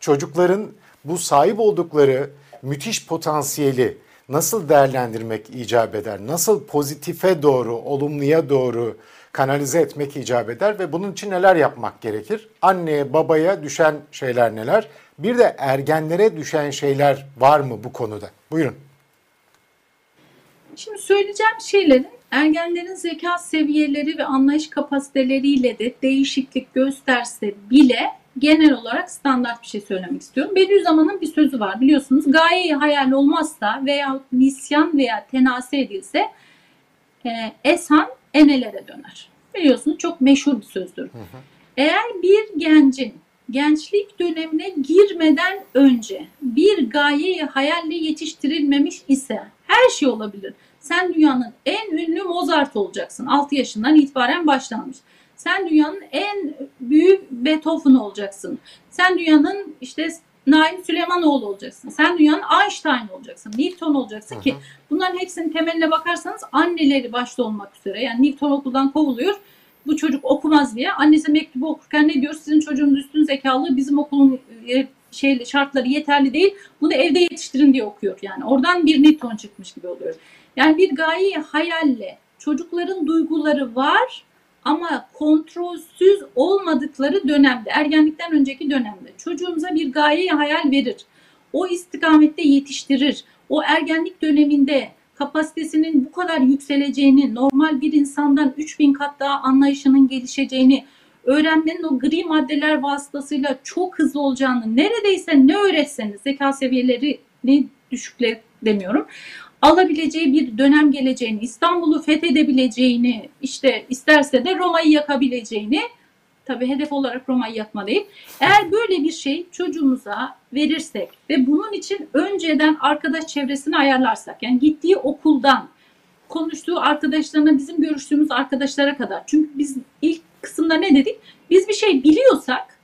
çocukların bu sahip oldukları müthiş potansiyeli nasıl değerlendirmek icap eder? Nasıl pozitife doğru, olumluya doğru kanalize etmek icap eder ve bunun için neler yapmak gerekir? Anneye, babaya düşen şeyler neler? Bir de ergenlere düşen şeyler var mı bu konuda? Buyurun. Şimdi söyleyeceğim şeylerin ergenlerin zeka seviyeleri ve anlayış kapasiteleriyle de değişiklik gösterse bile genel olarak standart bir şey söylemek istiyorum. Bediüzzaman'ın bir sözü var biliyorsunuz. Gayeyi hayal olmazsa veya nisyan veya tenase edilse e, Eshan enelere döner. Biliyorsunuz çok meşhur bir sözdür. Hı hı. Eğer bir gencin gençlik dönemine girmeden önce bir gayeyi hayalle yetiştirilmemiş ise her şey olabilir. Sen dünyanın en ünlü Mozart olacaksın. 6 yaşından itibaren başlanmış. Sen dünyanın en büyük Beethoven olacaksın. Sen dünyanın işte Naim Süleymanoğlu olacaksın. Sen dünyanın Einstein olacaksın. Newton olacaksın Hı-hı. ki bunların hepsinin temeline bakarsanız anneleri başta olmak üzere. Yani Newton okuldan kovuluyor. Bu çocuk okumaz diye. Annesi mektubu okurken ne diyor? Sizin çocuğunuz üstün zekalı. Bizim okulun e, şey şartları yeterli değil. Bunu evde yetiştirin diye okuyor. Yani oradan bir Newton çıkmış gibi oluyor. Yani bir gayeyi hayalle çocukların duyguları var ama kontrolsüz olmadıkları dönemde, ergenlikten önceki dönemde çocuğumuza bir gayeyi hayal verir. O istikamette yetiştirir. O ergenlik döneminde kapasitesinin bu kadar yükseleceğini, normal bir insandan 3000 kat daha anlayışının gelişeceğini, öğrenmenin o gri maddeler vasıtasıyla çok hızlı olacağını, neredeyse ne öğretseniz zeka seviyeleri düşükler demiyorum alabileceği bir dönem geleceğini, İstanbul'u fethedebileceğini, işte isterse de Roma'yı yakabileceğini, tabi hedef olarak Roma'yı yakma değil. Eğer böyle bir şey çocuğumuza verirsek ve bunun için önceden arkadaş çevresini ayarlarsak, yani gittiği okuldan, konuştuğu arkadaşlarına, bizim görüştüğümüz arkadaşlara kadar. Çünkü biz ilk kısımda ne dedik? Biz bir şey biliyorsak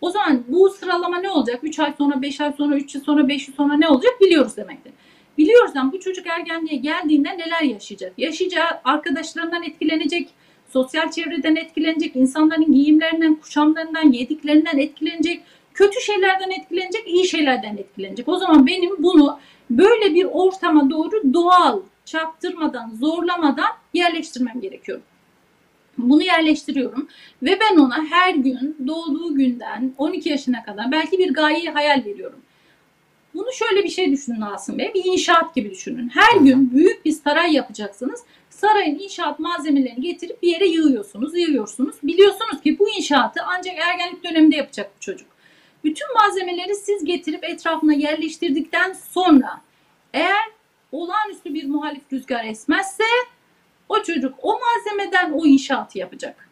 o zaman bu sıralama ne olacak? 3 ay sonra, 5 ay sonra, 3 yıl sonra, 5 yıl sonra ne olacak biliyoruz demektir. Biliyoruz ama bu çocuk ergenliğe geldiğinde neler yaşayacak? Yaşayacağı arkadaşlarından etkilenecek, sosyal çevreden etkilenecek, insanların giyimlerinden, kuşamlarından, yediklerinden etkilenecek, kötü şeylerden etkilenecek, iyi şeylerden etkilenecek. O zaman benim bunu böyle bir ortama doğru doğal, çaktırmadan, zorlamadan yerleştirmem gerekiyor. Bunu yerleştiriyorum ve ben ona her gün doğduğu günden 12 yaşına kadar belki bir gayeyi hayal veriyorum. Bunu şöyle bir şey düşünün Asım Bey. Bir inşaat gibi düşünün. Her gün büyük bir saray yapacaksınız. Sarayın inşaat malzemelerini getirip bir yere yığıyorsunuz, yığıyorsunuz. Biliyorsunuz ki bu inşaatı ancak ergenlik döneminde yapacak bu çocuk. Bütün malzemeleri siz getirip etrafına yerleştirdikten sonra eğer olağanüstü bir muhalif rüzgar esmezse o çocuk o malzemeden o inşaatı yapacak.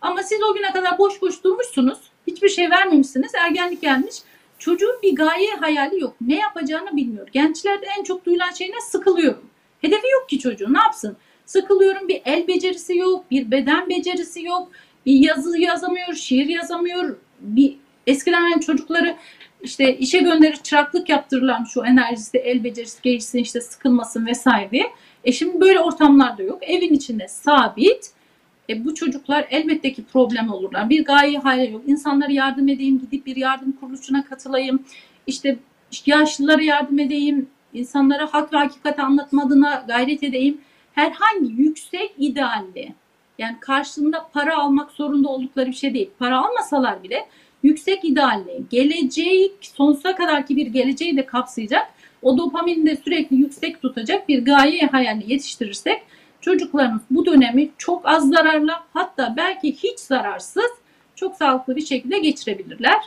Ama siz o güne kadar boş boş durmuşsunuz. Hiçbir şey vermemişsiniz. Ergenlik gelmiş. Çocuğun bir gaye hayali yok. Ne yapacağını bilmiyor. Gençlerde en çok duyulan şey ne? Sıkılıyorum. Hedefi yok ki çocuğun. Ne yapsın? Sıkılıyorum. Bir el becerisi yok. Bir beden becerisi yok. Bir yazı yazamıyor. Şiir yazamıyor. Bir eskiden çocukları işte işe gönderir çıraklık yaptırılan şu enerjisi, el becerisi gelişsin işte sıkılmasın vesaire diye. E şimdi böyle ortamlarda yok. Evin içinde sabit e, bu çocuklar elbette ki problem olurlar. Bir gaye hayal yok. İnsanlara yardım edeyim, gidip bir yardım kuruluşuna katılayım. İşte yaşlılara yardım edeyim, insanlara hak ve hakikati anlatmadığına gayret edeyim. Herhangi yüksek idealli, yani karşılığında para almak zorunda oldukları bir şey değil. Para almasalar bile yüksek idealli, geleceği sonsuza kadarki bir geleceği de kapsayacak, o dopamini de sürekli yüksek tutacak bir gaye hayali yetiştirirsek çocuklarımız bu dönemi çok az zararla hatta belki hiç zararsız çok sağlıklı bir şekilde geçirebilirler.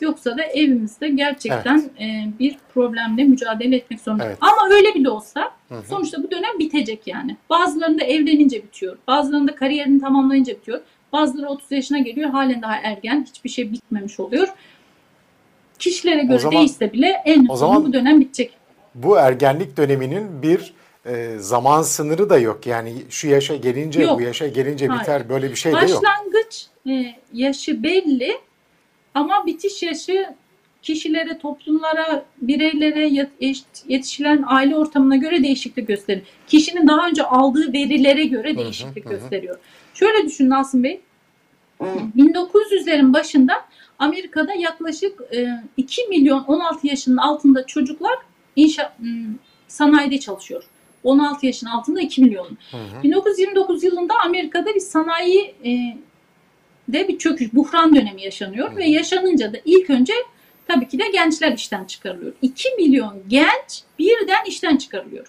Yoksa da evimizde gerçekten evet. e, bir problemle mücadele etmek zorunda. Evet. Ama öyle bile olsa hı hı. sonuçta bu dönem bitecek yani. Bazılarında evlenince bitiyor. Bazılarında kariyerini tamamlayınca bitiyor. Bazıları 30 yaşına geliyor halen daha ergen. Hiçbir şey bitmemiş oluyor. Kişilere göre zaman, değişse bile en sonu bu dönem bitecek. Bu ergenlik döneminin bir e, zaman sınırı da yok. Yani şu yaşa gelince yok. bu yaşa gelince Hayır. biter böyle bir şey de yok. Başlangıç e, yaşı belli ama bitiş yaşı kişilere, toplumlara, bireylere yetişilen aile ortamına göre değişiklik gösterir. Kişinin daha önce aldığı verilere göre değişiklik hı hı, gösteriyor. Hı. Şöyle düşünün Asım Bey. 1900'lerin başında Amerika'da yaklaşık e, 2 milyon 16 yaşının altında çocuklar inşa sanayide çalışıyor. 16 yaşın altında 2 milyon. Hı hı. 1929 yılında Amerika'da bir sanayi e, de bir çöküş, buhran dönemi yaşanıyor Hı. ve yaşanınca da ilk önce tabii ki de gençler işten çıkarılıyor. 2 milyon genç birden işten çıkarılıyor.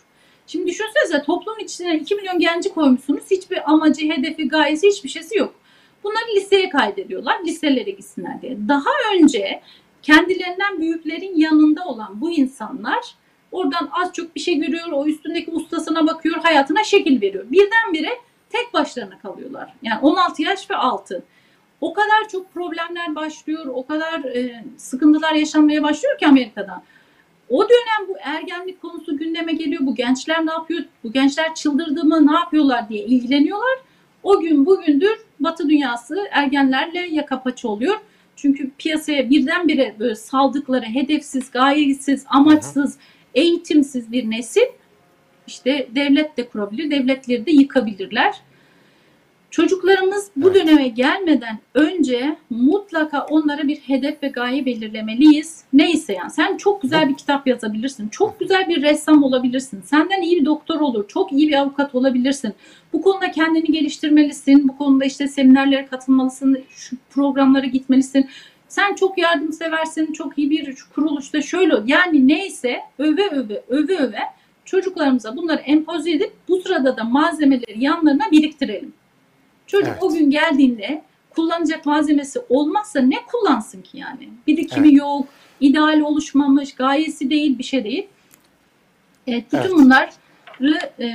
Şimdi düşünsenize toplumun içine 2 milyon genci koymuşsunuz. Hiçbir amacı, hedefi, gayesi hiçbir şeysi yok. Bunları liseye kaydediyorlar. Liselere gitsinler diye. Daha önce kendilerinden büyüklerin yanında olan bu insanlar oradan az çok bir şey görüyor. O üstündeki ustasına bakıyor. Hayatına şekil veriyor. Birdenbire tek başlarına kalıyorlar. Yani 16 yaş ve altı. O kadar çok problemler başlıyor. O kadar e, sıkıntılar yaşanmaya başlıyor ki Amerika'da. O dönem bu ergenlik konusu gündeme geliyor. Bu gençler ne yapıyor? Bu gençler çıldırdı mı? Ne yapıyorlar diye ilgileniyorlar. O gün bugündür Batı dünyası ergenlerle yaka paça oluyor. Çünkü piyasaya birdenbire böyle saldıkları hedefsiz, gayesiz, amaçsız, eğitimsiz bir nesil işte devlet de kurabilir, devletleri de yıkabilirler. Çocuklarımız bu Evet. döneme gelmeden önce mutlaka onlara bir hedef ve gaye belirlemeliyiz. Neyse yani sen çok güzel bir kitap yazabilirsin, çok güzel bir ressam olabilirsin, senden iyi bir doktor olur, çok iyi bir avukat olabilirsin. Bu konuda kendini geliştirmelisin, bu konuda işte seminerlere katılmalısın, şu programlara gitmelisin. Sen çok yardımseversin, çok iyi bir kuruluşta şöyle yani neyse öve öve öve öve çocuklarımıza bunları empoze edip bu sırada da malzemeleri yanlarına biriktirelim. Çocuk Evet. o gün geldiğinde kullanacak malzemesi olmazsa ne kullansın ki yani? Birikimi Evet. yok, ideal oluşmamış, gayesi değil, bir şey değil. Evet, bütün Evet. bunları e,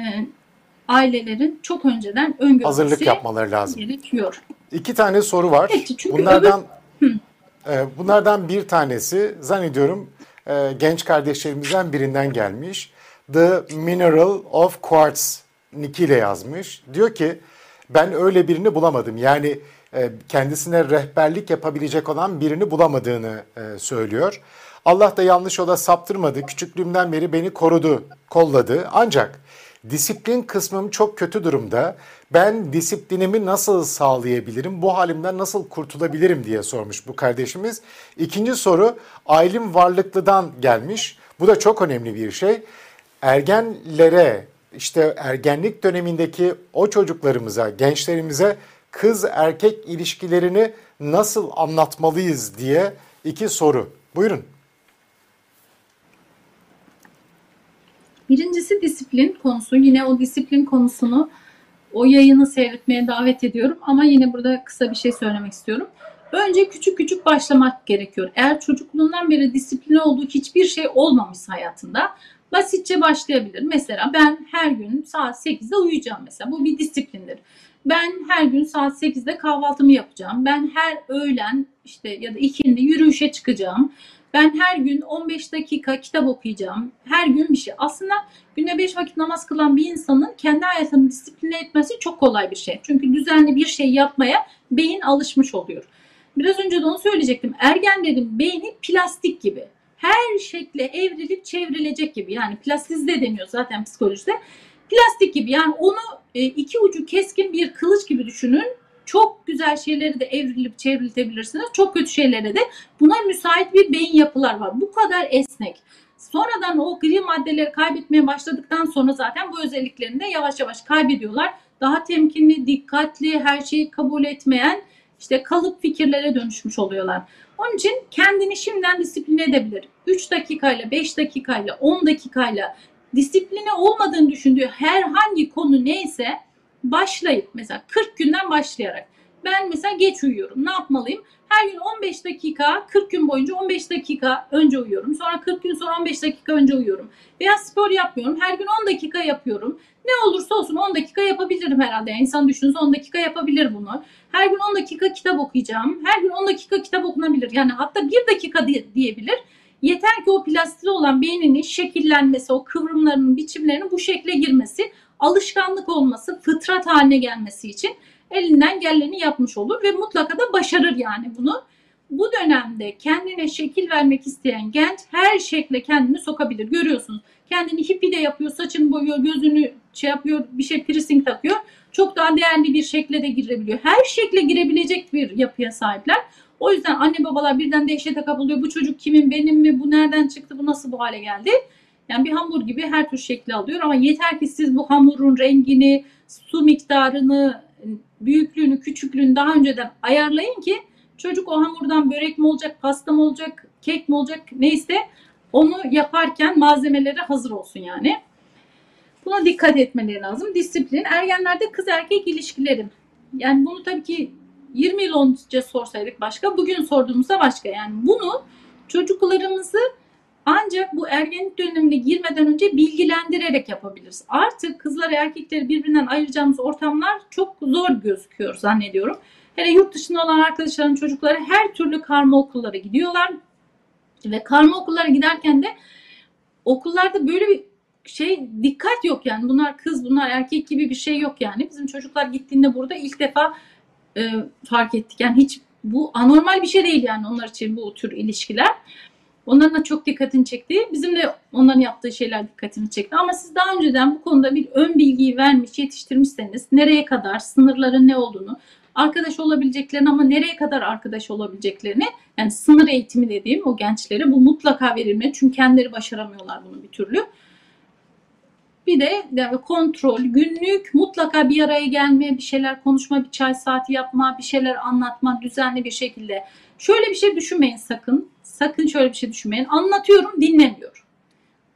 ailelerin çok önceden öngörmesi Hazırlık yapmaları lazım. gerekiyor. İki tane soru var. Evet, çünkü bunlardan e, bunlardan bir tanesi zannediyorum e, genç kardeşlerimizden birinden gelmiş. The Mineral of Quartz nickiyle yazmış. Diyor ki ben öyle birini bulamadım. Yani e, kendisine rehberlik yapabilecek olan birini bulamadığını e, söylüyor. Allah da yanlış yola saptırmadı. Küçüklüğümden beri beni korudu, kolladı. Ancak disiplin kısmım çok kötü durumda. Ben disiplinimi nasıl sağlayabilirim? Bu halimden nasıl kurtulabilirim diye sormuş bu kardeşimiz. İkinci soru Aylin Varlıklı'dan gelmiş. Bu da çok önemli bir şey. Ergenlere işte ergenlik dönemindeki o çocuklarımıza, gençlerimize kız erkek ilişkilerini nasıl anlatmalıyız diye iki soru. Buyurun. Birincisi disiplin konusu. Yine o disiplin konusunu o yayını seyretmeye davet ediyorum. Ama yine burada kısa bir şey söylemek istiyorum. Önce küçük küçük başlamak gerekiyor. Eğer çocukluğundan beri disiplini olduğu hiçbir şey olmamış hayatında basitçe başlayabilir. Mesela ben her gün saat 8'de uyuyacağım mesela. Bu bir disiplindir. Ben her gün saat 8'de kahvaltımı yapacağım. Ben her öğlen işte ya da ikindi yürüyüşe çıkacağım. Ben her gün 15 dakika kitap okuyacağım. Her gün bir şey. Aslında günde 5 vakit namaz kılan bir insanın kendi hayatını disipline etmesi çok kolay bir şey. Çünkü düzenli bir şey yapmaya beyin alışmış oluyor. Biraz önce de onu söyleyecektim. Ergenlerin beyni plastik gibi. Her şekle evrilip çevrilecek gibi. Yani plastizde deniyor zaten psikolojide. Plastik gibi yani onu e, iki ucu keskin bir kılıç gibi düşünün. Çok güzel şeyleri de evrilip çevriltebilirsiniz. Çok kötü şeylere de buna müsait bir beyin yapılar var. Bu kadar esnek. Sonradan o gri maddeleri kaybetmeye başladıktan sonra zaten bu özelliklerini de yavaş yavaş kaybediyorlar. Daha temkinli, dikkatli, her şeyi kabul etmeyen işte kalıp fikirlere dönüşmüş oluyorlar. Onun için kendini şimdiden disipline edebilir. 3 dakikayla, 5 dakikayla, 10 dakikayla disipline olmadığını düşündüğü herhangi konu neyse başlayıp mesela 40 günden başlayarak ben mesela geç uyuyorum. Ne yapmalıyım? Her gün 15 dakika, 40 gün boyunca 15 dakika önce uyuyorum. Sonra 40 gün sonra 15 dakika önce uyuyorum. Veya spor yapmıyorum. Her gün 10 dakika yapıyorum. Ne olursa olsun 10 dakika yapabilirim herhalde. Yani insan düşünse 10 dakika yapabilir bunu. Her gün 10 dakika kitap okuyacağım. Her gün 10 dakika kitap okunabilir. Yani hatta 1 dakika diye- diyebilir. Yeter ki o plastik olan beyninin şekillenmesi, o kıvrımlarının, biçimlerinin bu şekle girmesi, alışkanlık olması, fıtrat haline gelmesi için elinden geleni yapmış olur ve mutlaka da başarır yani bunu. Bu dönemde kendine şekil vermek isteyen genç her şekle kendini sokabilir. Görüyorsunuz. Kendini hippi de yapıyor, saçını boyuyor, gözünü şey yapıyor, bir şey piercing takıyor. Çok daha değerli bir şekle de girebiliyor. Her şekle girebilecek bir yapıya sahipler. O yüzden anne babalar birden dehşete kapılıyor. Bu çocuk kimin, benim mi, bu nereden çıktı, bu nasıl bu hale geldi? Yani bir hamur gibi her tür şekli alıyor ama yeter ki siz bu hamurun rengini, su miktarını, büyüklüğünü, küçüklüğünü daha önceden ayarlayın ki çocuk o hamurdan börek mi olacak, pasta mı olacak, kek mi olacak neyse onu yaparken malzemeleri hazır olsun yani. Buna dikkat etmeleri lazım. Disiplin. Ergenlerde kız erkek ilişkilerim. Yani bunu tabii ki 20 yıl önce sorsaydık başka, bugün sorduğumuzda başka. Yani bunu çocuklarımızı ancak bu ergenlik dönemine girmeden önce bilgilendirerek yapabiliriz. Artık kızları erkekleri birbirinden ayıracağımız ortamlar çok zor gözüküyor zannediyorum. Hele yurt dışında olan arkadaşların çocukları her türlü karma okullara gidiyorlar. Ve karma okullara giderken de okullarda böyle bir şey dikkat yok yani. Bunlar kız, bunlar erkek gibi bir şey yok yani. Bizim çocuklar gittiğinde burada ilk defa e, fark ettik. Yani hiç bu anormal bir şey değil yani onlar için bu tür ilişkiler. Onların da çok dikkatini çekti. Bizim de onların yaptığı şeyler dikkatini çekti. Ama siz daha önceden bu konuda bir ön bilgiyi vermiş, yetiştirmişseniz nereye kadar, sınırların ne olduğunu, arkadaş olabileceklerini ama nereye kadar arkadaş olabileceklerini yani sınır eğitimi dediğim o gençlere bu mutlaka verilmeli. Çünkü kendileri başaramıyorlar bunu bir türlü. Bir de yani kontrol, günlük mutlaka bir araya gelme, bir şeyler konuşma, bir çay saati yapma, bir şeyler anlatma düzenli bir şekilde. Şöyle bir şey düşünmeyin sakın. Sakın şöyle bir şey düşünmeyin. Anlatıyorum, dinlemiyor.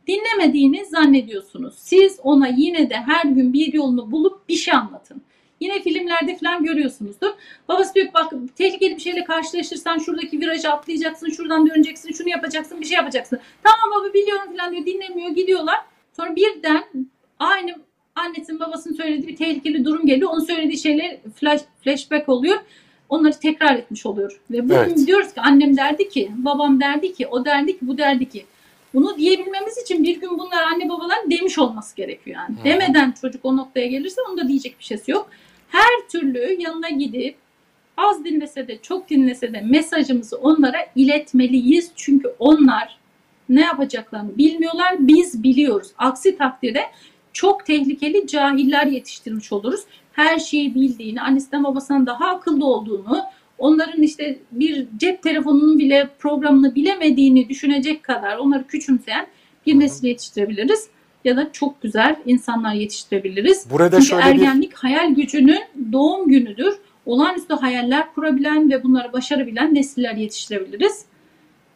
Dinlemediğini zannediyorsunuz. Siz ona yine de her gün bir yolunu bulup bir şey anlatın. Yine filmlerde falan görüyorsunuzdur. Babası diyor bak tehlikeli bir şeyle karşılaşırsan şuradaki virajı atlayacaksın, şuradan döneceksin, şunu yapacaksın, bir şey yapacaksın. Tamam baba biliyorum falan diyor dinlemiyor gidiyorlar. Sonra birden aynı annesinin babasının söylediği bir tehlikeli durum geliyor. Onun söylediği şeyler flash, flashback oluyor. Onları tekrar etmiş oluyor. Ve bugün Evet. diyoruz ki annem derdi ki, babam derdi ki, o derdi ki, bu derdi ki. Bunu diyebilmemiz için bir gün bunlar anne babaların demiş olması gerekiyor yani. Hı. Demeden çocuk o noktaya gelirse onun da diyecek bir şeysi yok. Her türlü yanına gidip az dinlese de çok dinlese de mesajımızı onlara iletmeliyiz. Çünkü onlar ne yapacaklarını bilmiyorlar. Biz biliyoruz. Aksi takdirde çok tehlikeli cahiller yetiştirmiş oluruz. Her şeyi bildiğini, annesinden babasından daha akıllı olduğunu, onların işte bir cep telefonunun bile programını bilemediğini düşünecek kadar onları küçümseyen bir nesil yetiştirebiliriz. Ya da çok güzel insanlar yetiştirebiliriz. Burada Çünkü şöyle bir ergenlik hayal gücünün doğum günüdür. Olağanüstü hayaller kurabilen ve bunları başarabilen nesiller yetiştirebiliriz.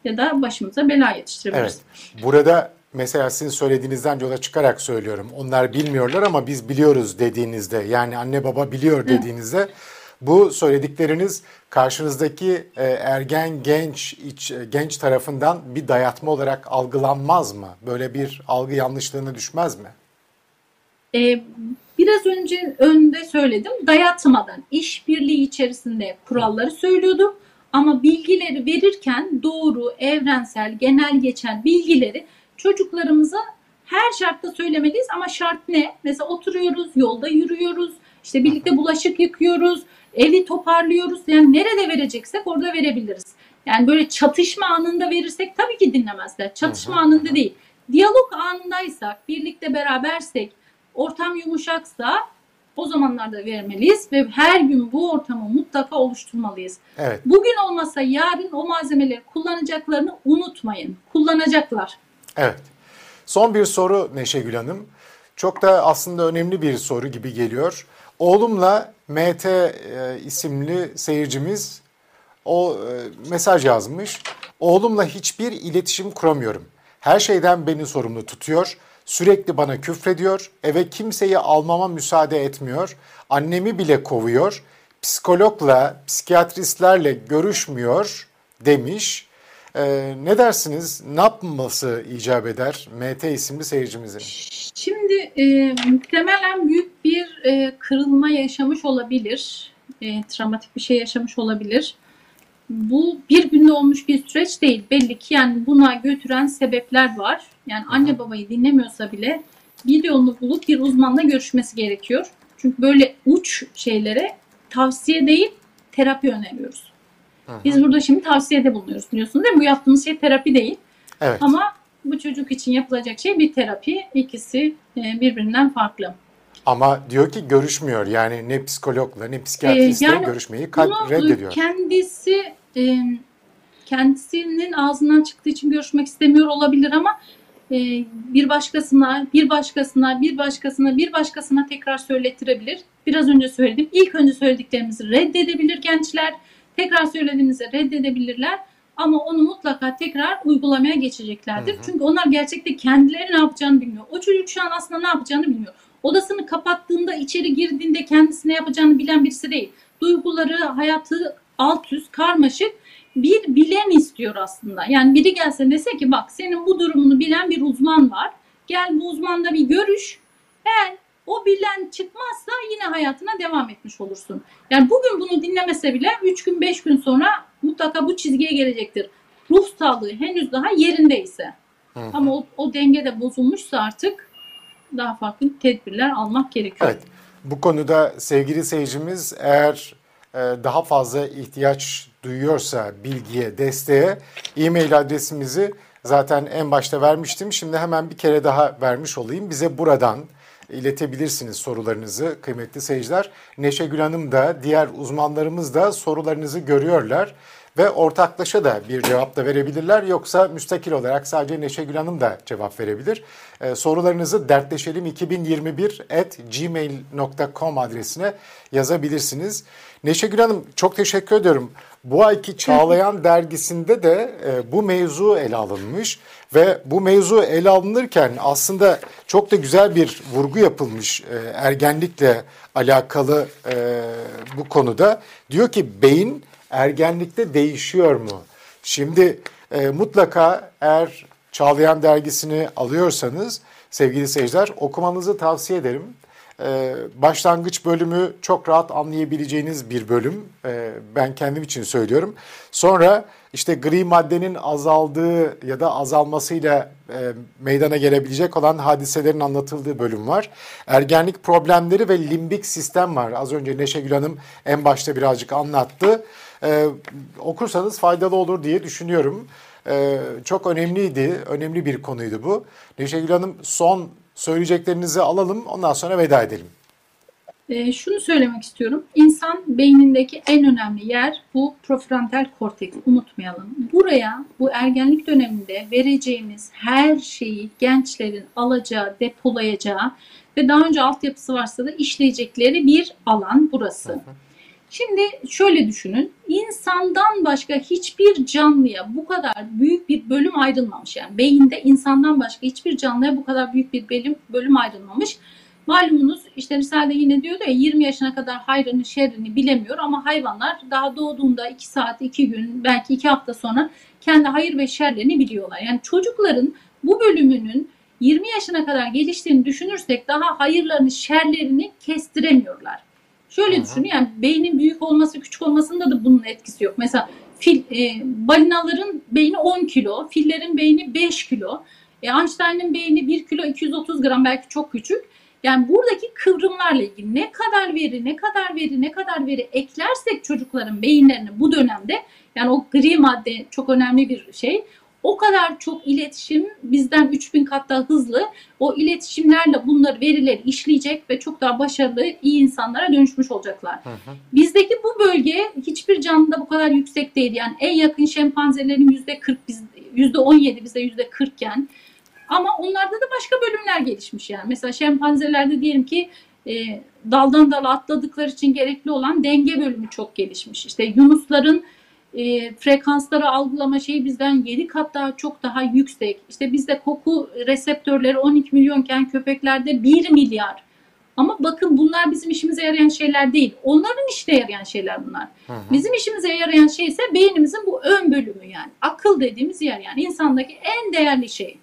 Ya da başımıza bela yetiştirebiliriz. Evet. Burada mesela sizin söylediğinizden yola çıkarak söylüyorum. Onlar bilmiyorlar ama biz biliyoruz dediğinizde yani anne baba biliyor dediğinizde bu söyledikleriniz karşınızdaki e, ergen genç iç, e, genç tarafından bir dayatma olarak algılanmaz mı? Böyle bir algı yanlışlığına düşmez mi? Ee, biraz önce önde söyledim. Dayatmadan, işbirliği içerisinde kuralları söylüyordum. Ama bilgileri verirken doğru, evrensel, genel geçen bilgileri çocuklarımıza her şartta söylemeliyiz. Ama şart ne? Mesela oturuyoruz, yolda yürüyoruz, işte birlikte bulaşık yıkıyoruz, evi toparlıyoruz. Yani nerede vereceksek orada verebiliriz. Yani böyle çatışma anında verirsek tabii ki dinlemezler. Çatışma anında değil. Diyalog anındaysak, birlikte berabersek, ortam yumuşaksa o zamanlarda vermeliyiz ve her gün bu ortamı mutlaka oluşturmalıyız. Evet. Bugün olmasa yarın o malzemeleri kullanacaklarını unutmayın. Kullanacaklar. Evet. Son bir soru Neşegül Hanım. Çok da aslında önemli bir soru gibi geliyor. Oğlumla MT e, isimli seyircimiz o e, mesaj yazmış. Oğlumla hiçbir iletişim kuramıyorum. Her şeyden beni sorumlu tutuyor. Sürekli bana küfrediyor. Eve kimseyi almama müsaade etmiyor. Annemi bile kovuyor. Psikologla, psikiyatristlerle görüşmüyor demiş. Ee, ne dersiniz? Ne yapması icap eder MT isimli seyircimizin? Şimdi e, muhtemelen büyük bir e, kırılma yaşamış olabilir. E, travmatik bir şey yaşamış olabilir. Bu bir günde olmuş bir süreç değil. Belli ki yani buna götüren sebepler var. Yani anne babayı dinlemiyorsa bile bir yolunu bulup bir uzmanla görüşmesi gerekiyor. Çünkü böyle uç şeylere tavsiye değil terapi öneriyoruz. Biz burada şimdi tavsiyede bulunuyoruz biliyorsunuz değil mi? Bu yaptığımız şey terapi değil. Evet. Ama bu çocuk için yapılacak şey bir terapi. İkisi e, birbirinden farklı. Ama diyor ki görüşmüyor. Yani ne psikologla ne psikiyatristle Ee, yani görüşmeyi reddediyor. kendisi e, kendisinin ağzından çıktığı için görüşmek istemiyor olabilir ama e, bir başkasına, bir başkasına, bir başkasına, bir başkasına tekrar söylettirebilir. Biraz önce söyledim. İlk önce söylediklerimizi reddedebilir gençler. Tekrar söylediğimizi reddedebilirler. Ama onu mutlaka tekrar uygulamaya geçeceklerdir. Hı hı. Çünkü onlar gerçekte kendileri ne yapacağını bilmiyor. O çocuk şu an aslında ne yapacağını bilmiyor. Odasını kapattığında, içeri girdiğinde kendisi ne yapacağını bilen birisi değil. Duyguları, hayatı alt üst, karmaşık bir bilen istiyor aslında. Yani biri gelse dese ki bak senin bu durumunu bilen bir uzman var. Gel bu uzmanla bir görüş. Eğer o bilen çıkmazsa yine hayatına devam etmiş olursun. Yani bugün bunu dinlemese bile 3 gün 5 gün sonra mutlaka bu çizgiye gelecektir. Ruh sağlığı henüz daha yerindeyse. Hı hı. Ama o, o denge de bozulmuşsa artık daha farklı tedbirler almak gerekiyor. Evet. Bu konuda sevgili seyircimiz eğer e, daha fazla ihtiyaç duyuyorsa bilgiye, desteğe e-mail adresimizi zaten en başta vermiştim. Şimdi hemen bir kere daha vermiş olayım. Bize buradan iletebilirsiniz sorularınızı kıymetli seyirciler. Neşe Gül Hanım da diğer uzmanlarımız da sorularınızı görüyorlar ve ortaklaşa da bir cevap da verebilirler. Yoksa müstakil olarak sadece Neşe Gül Hanım da cevap verebilir. Ee, sorularınızı dertleşelim2021 at gmail.com adresine yazabilirsiniz. Neşe Gül Hanım çok teşekkür ediyorum. Bu ayki Çağlayan dergisinde de e, bu mevzu ele alınmış ve bu mevzu ele alınırken aslında çok da güzel bir vurgu yapılmış e, ergenlikle alakalı e, bu konuda. Diyor ki beyin ergenlikte değişiyor mu? Şimdi e, mutlaka eğer Çağlayan dergisini alıyorsanız sevgili seyirciler okumanızı tavsiye ederim. Ee, başlangıç bölümü çok rahat anlayabileceğiniz bir bölüm. Ee, ben kendim için söylüyorum. Sonra işte gri maddenin azaldığı ya da azalmasıyla e, meydana gelebilecek olan hadiselerin anlatıldığı bölüm var. Ergenlik problemleri ve limbik sistem var. Az önce Neşe Hanım en başta birazcık anlattı. Ee, okursanız faydalı olur diye düşünüyorum. Çok önemliydi, önemli bir konuydu bu. Neşe Hanım son söyleyeceklerinizi alalım ondan sonra veda edelim. E, şunu söylemek istiyorum. İnsan beynindeki en önemli yer bu prefrontal korteks. Unutmayalım. Buraya bu ergenlik döneminde vereceğimiz her şeyi gençlerin alacağı, depolayacağı ve daha önce altyapısı varsa da işleyecekleri bir alan burası. Şimdi şöyle düşünün. İnsandan başka hiçbir canlıya bu kadar büyük bir bölüm ayrılmamış. Yani beyinde insandan başka hiçbir canlıya bu kadar büyük bir bölüm, bölüm ayrılmamış. Malumunuz işte Risale yine diyordu ya 20 yaşına kadar hayrını şerrini bilemiyor ama hayvanlar daha doğduğunda 2 saat 2 gün belki 2 hafta sonra kendi hayır ve şerlerini biliyorlar. Yani çocukların bu bölümünün 20 yaşına kadar geliştiğini düşünürsek daha hayırlarını şerlerini kestiremiyorlar. Şöyle Hı hı. düşünün yani beynin büyük olması küçük olmasında da bunun etkisi yok. Mesela fil, e, balinaların beyni 10 kilo, fillerin beyni 5 kilo. E, Einstein'ın beyni 1 kilo 230 gram belki çok küçük. Yani buradaki kıvrımlarla ilgili ne kadar veri, ne kadar veri, ne kadar veri eklersek çocukların beyinlerine bu dönemde yani o gri madde çok önemli bir şey. O kadar çok iletişim bizden 3000 kat daha hızlı o iletişimlerle bunları verileri işleyecek ve çok daha başarılı iyi insanlara dönüşmüş olacaklar. Hı hı. Bizdeki bu bölge hiçbir canlıda bu kadar yüksek değil. Yani en yakın şempanzelerin yüzde 40 biz yüzde 17 bizde yüzde 40 iken ama onlarda da başka bölümler gelişmiş yani. Mesela şempanzelerde diyelim ki e, daldan dala atladıkları için gerekli olan denge bölümü çok gelişmiş. İşte yunusların e, frekansları algılama şeyi bizden 7 kat daha çok daha yüksek. İşte bizde koku reseptörleri 12 milyonken köpeklerde 1 milyar. Ama bakın bunlar bizim işimize yarayan şeyler değil. Onların işine yarayan şeyler bunlar. Hı hı. Bizim işimize yarayan şey ise beynimizin bu ön bölümü yani. Akıl dediğimiz yer yani insandaki en değerli şey.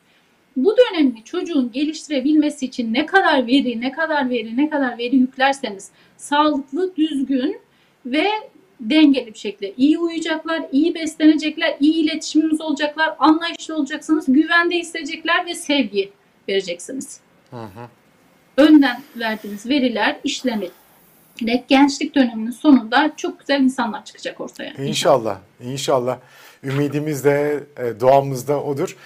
Bu dönemde çocuğun geliştirebilmesi için ne kadar veri, ne kadar veri, ne kadar veri yüklerseniz sağlıklı, düzgün ve dengeli bir şekilde iyi uyuyacaklar, iyi beslenecekler, iyi iletişimimiz olacaklar, anlayışlı olacaksınız, güvende hissedecekler ve sevgi vereceksiniz. Hı hı. Önden verdiğiniz veriler işlenerek gençlik döneminin sonunda çok güzel insanlar çıkacak ortaya. İnşallah, inşallah. Ümidimiz de, e, duamız da odur.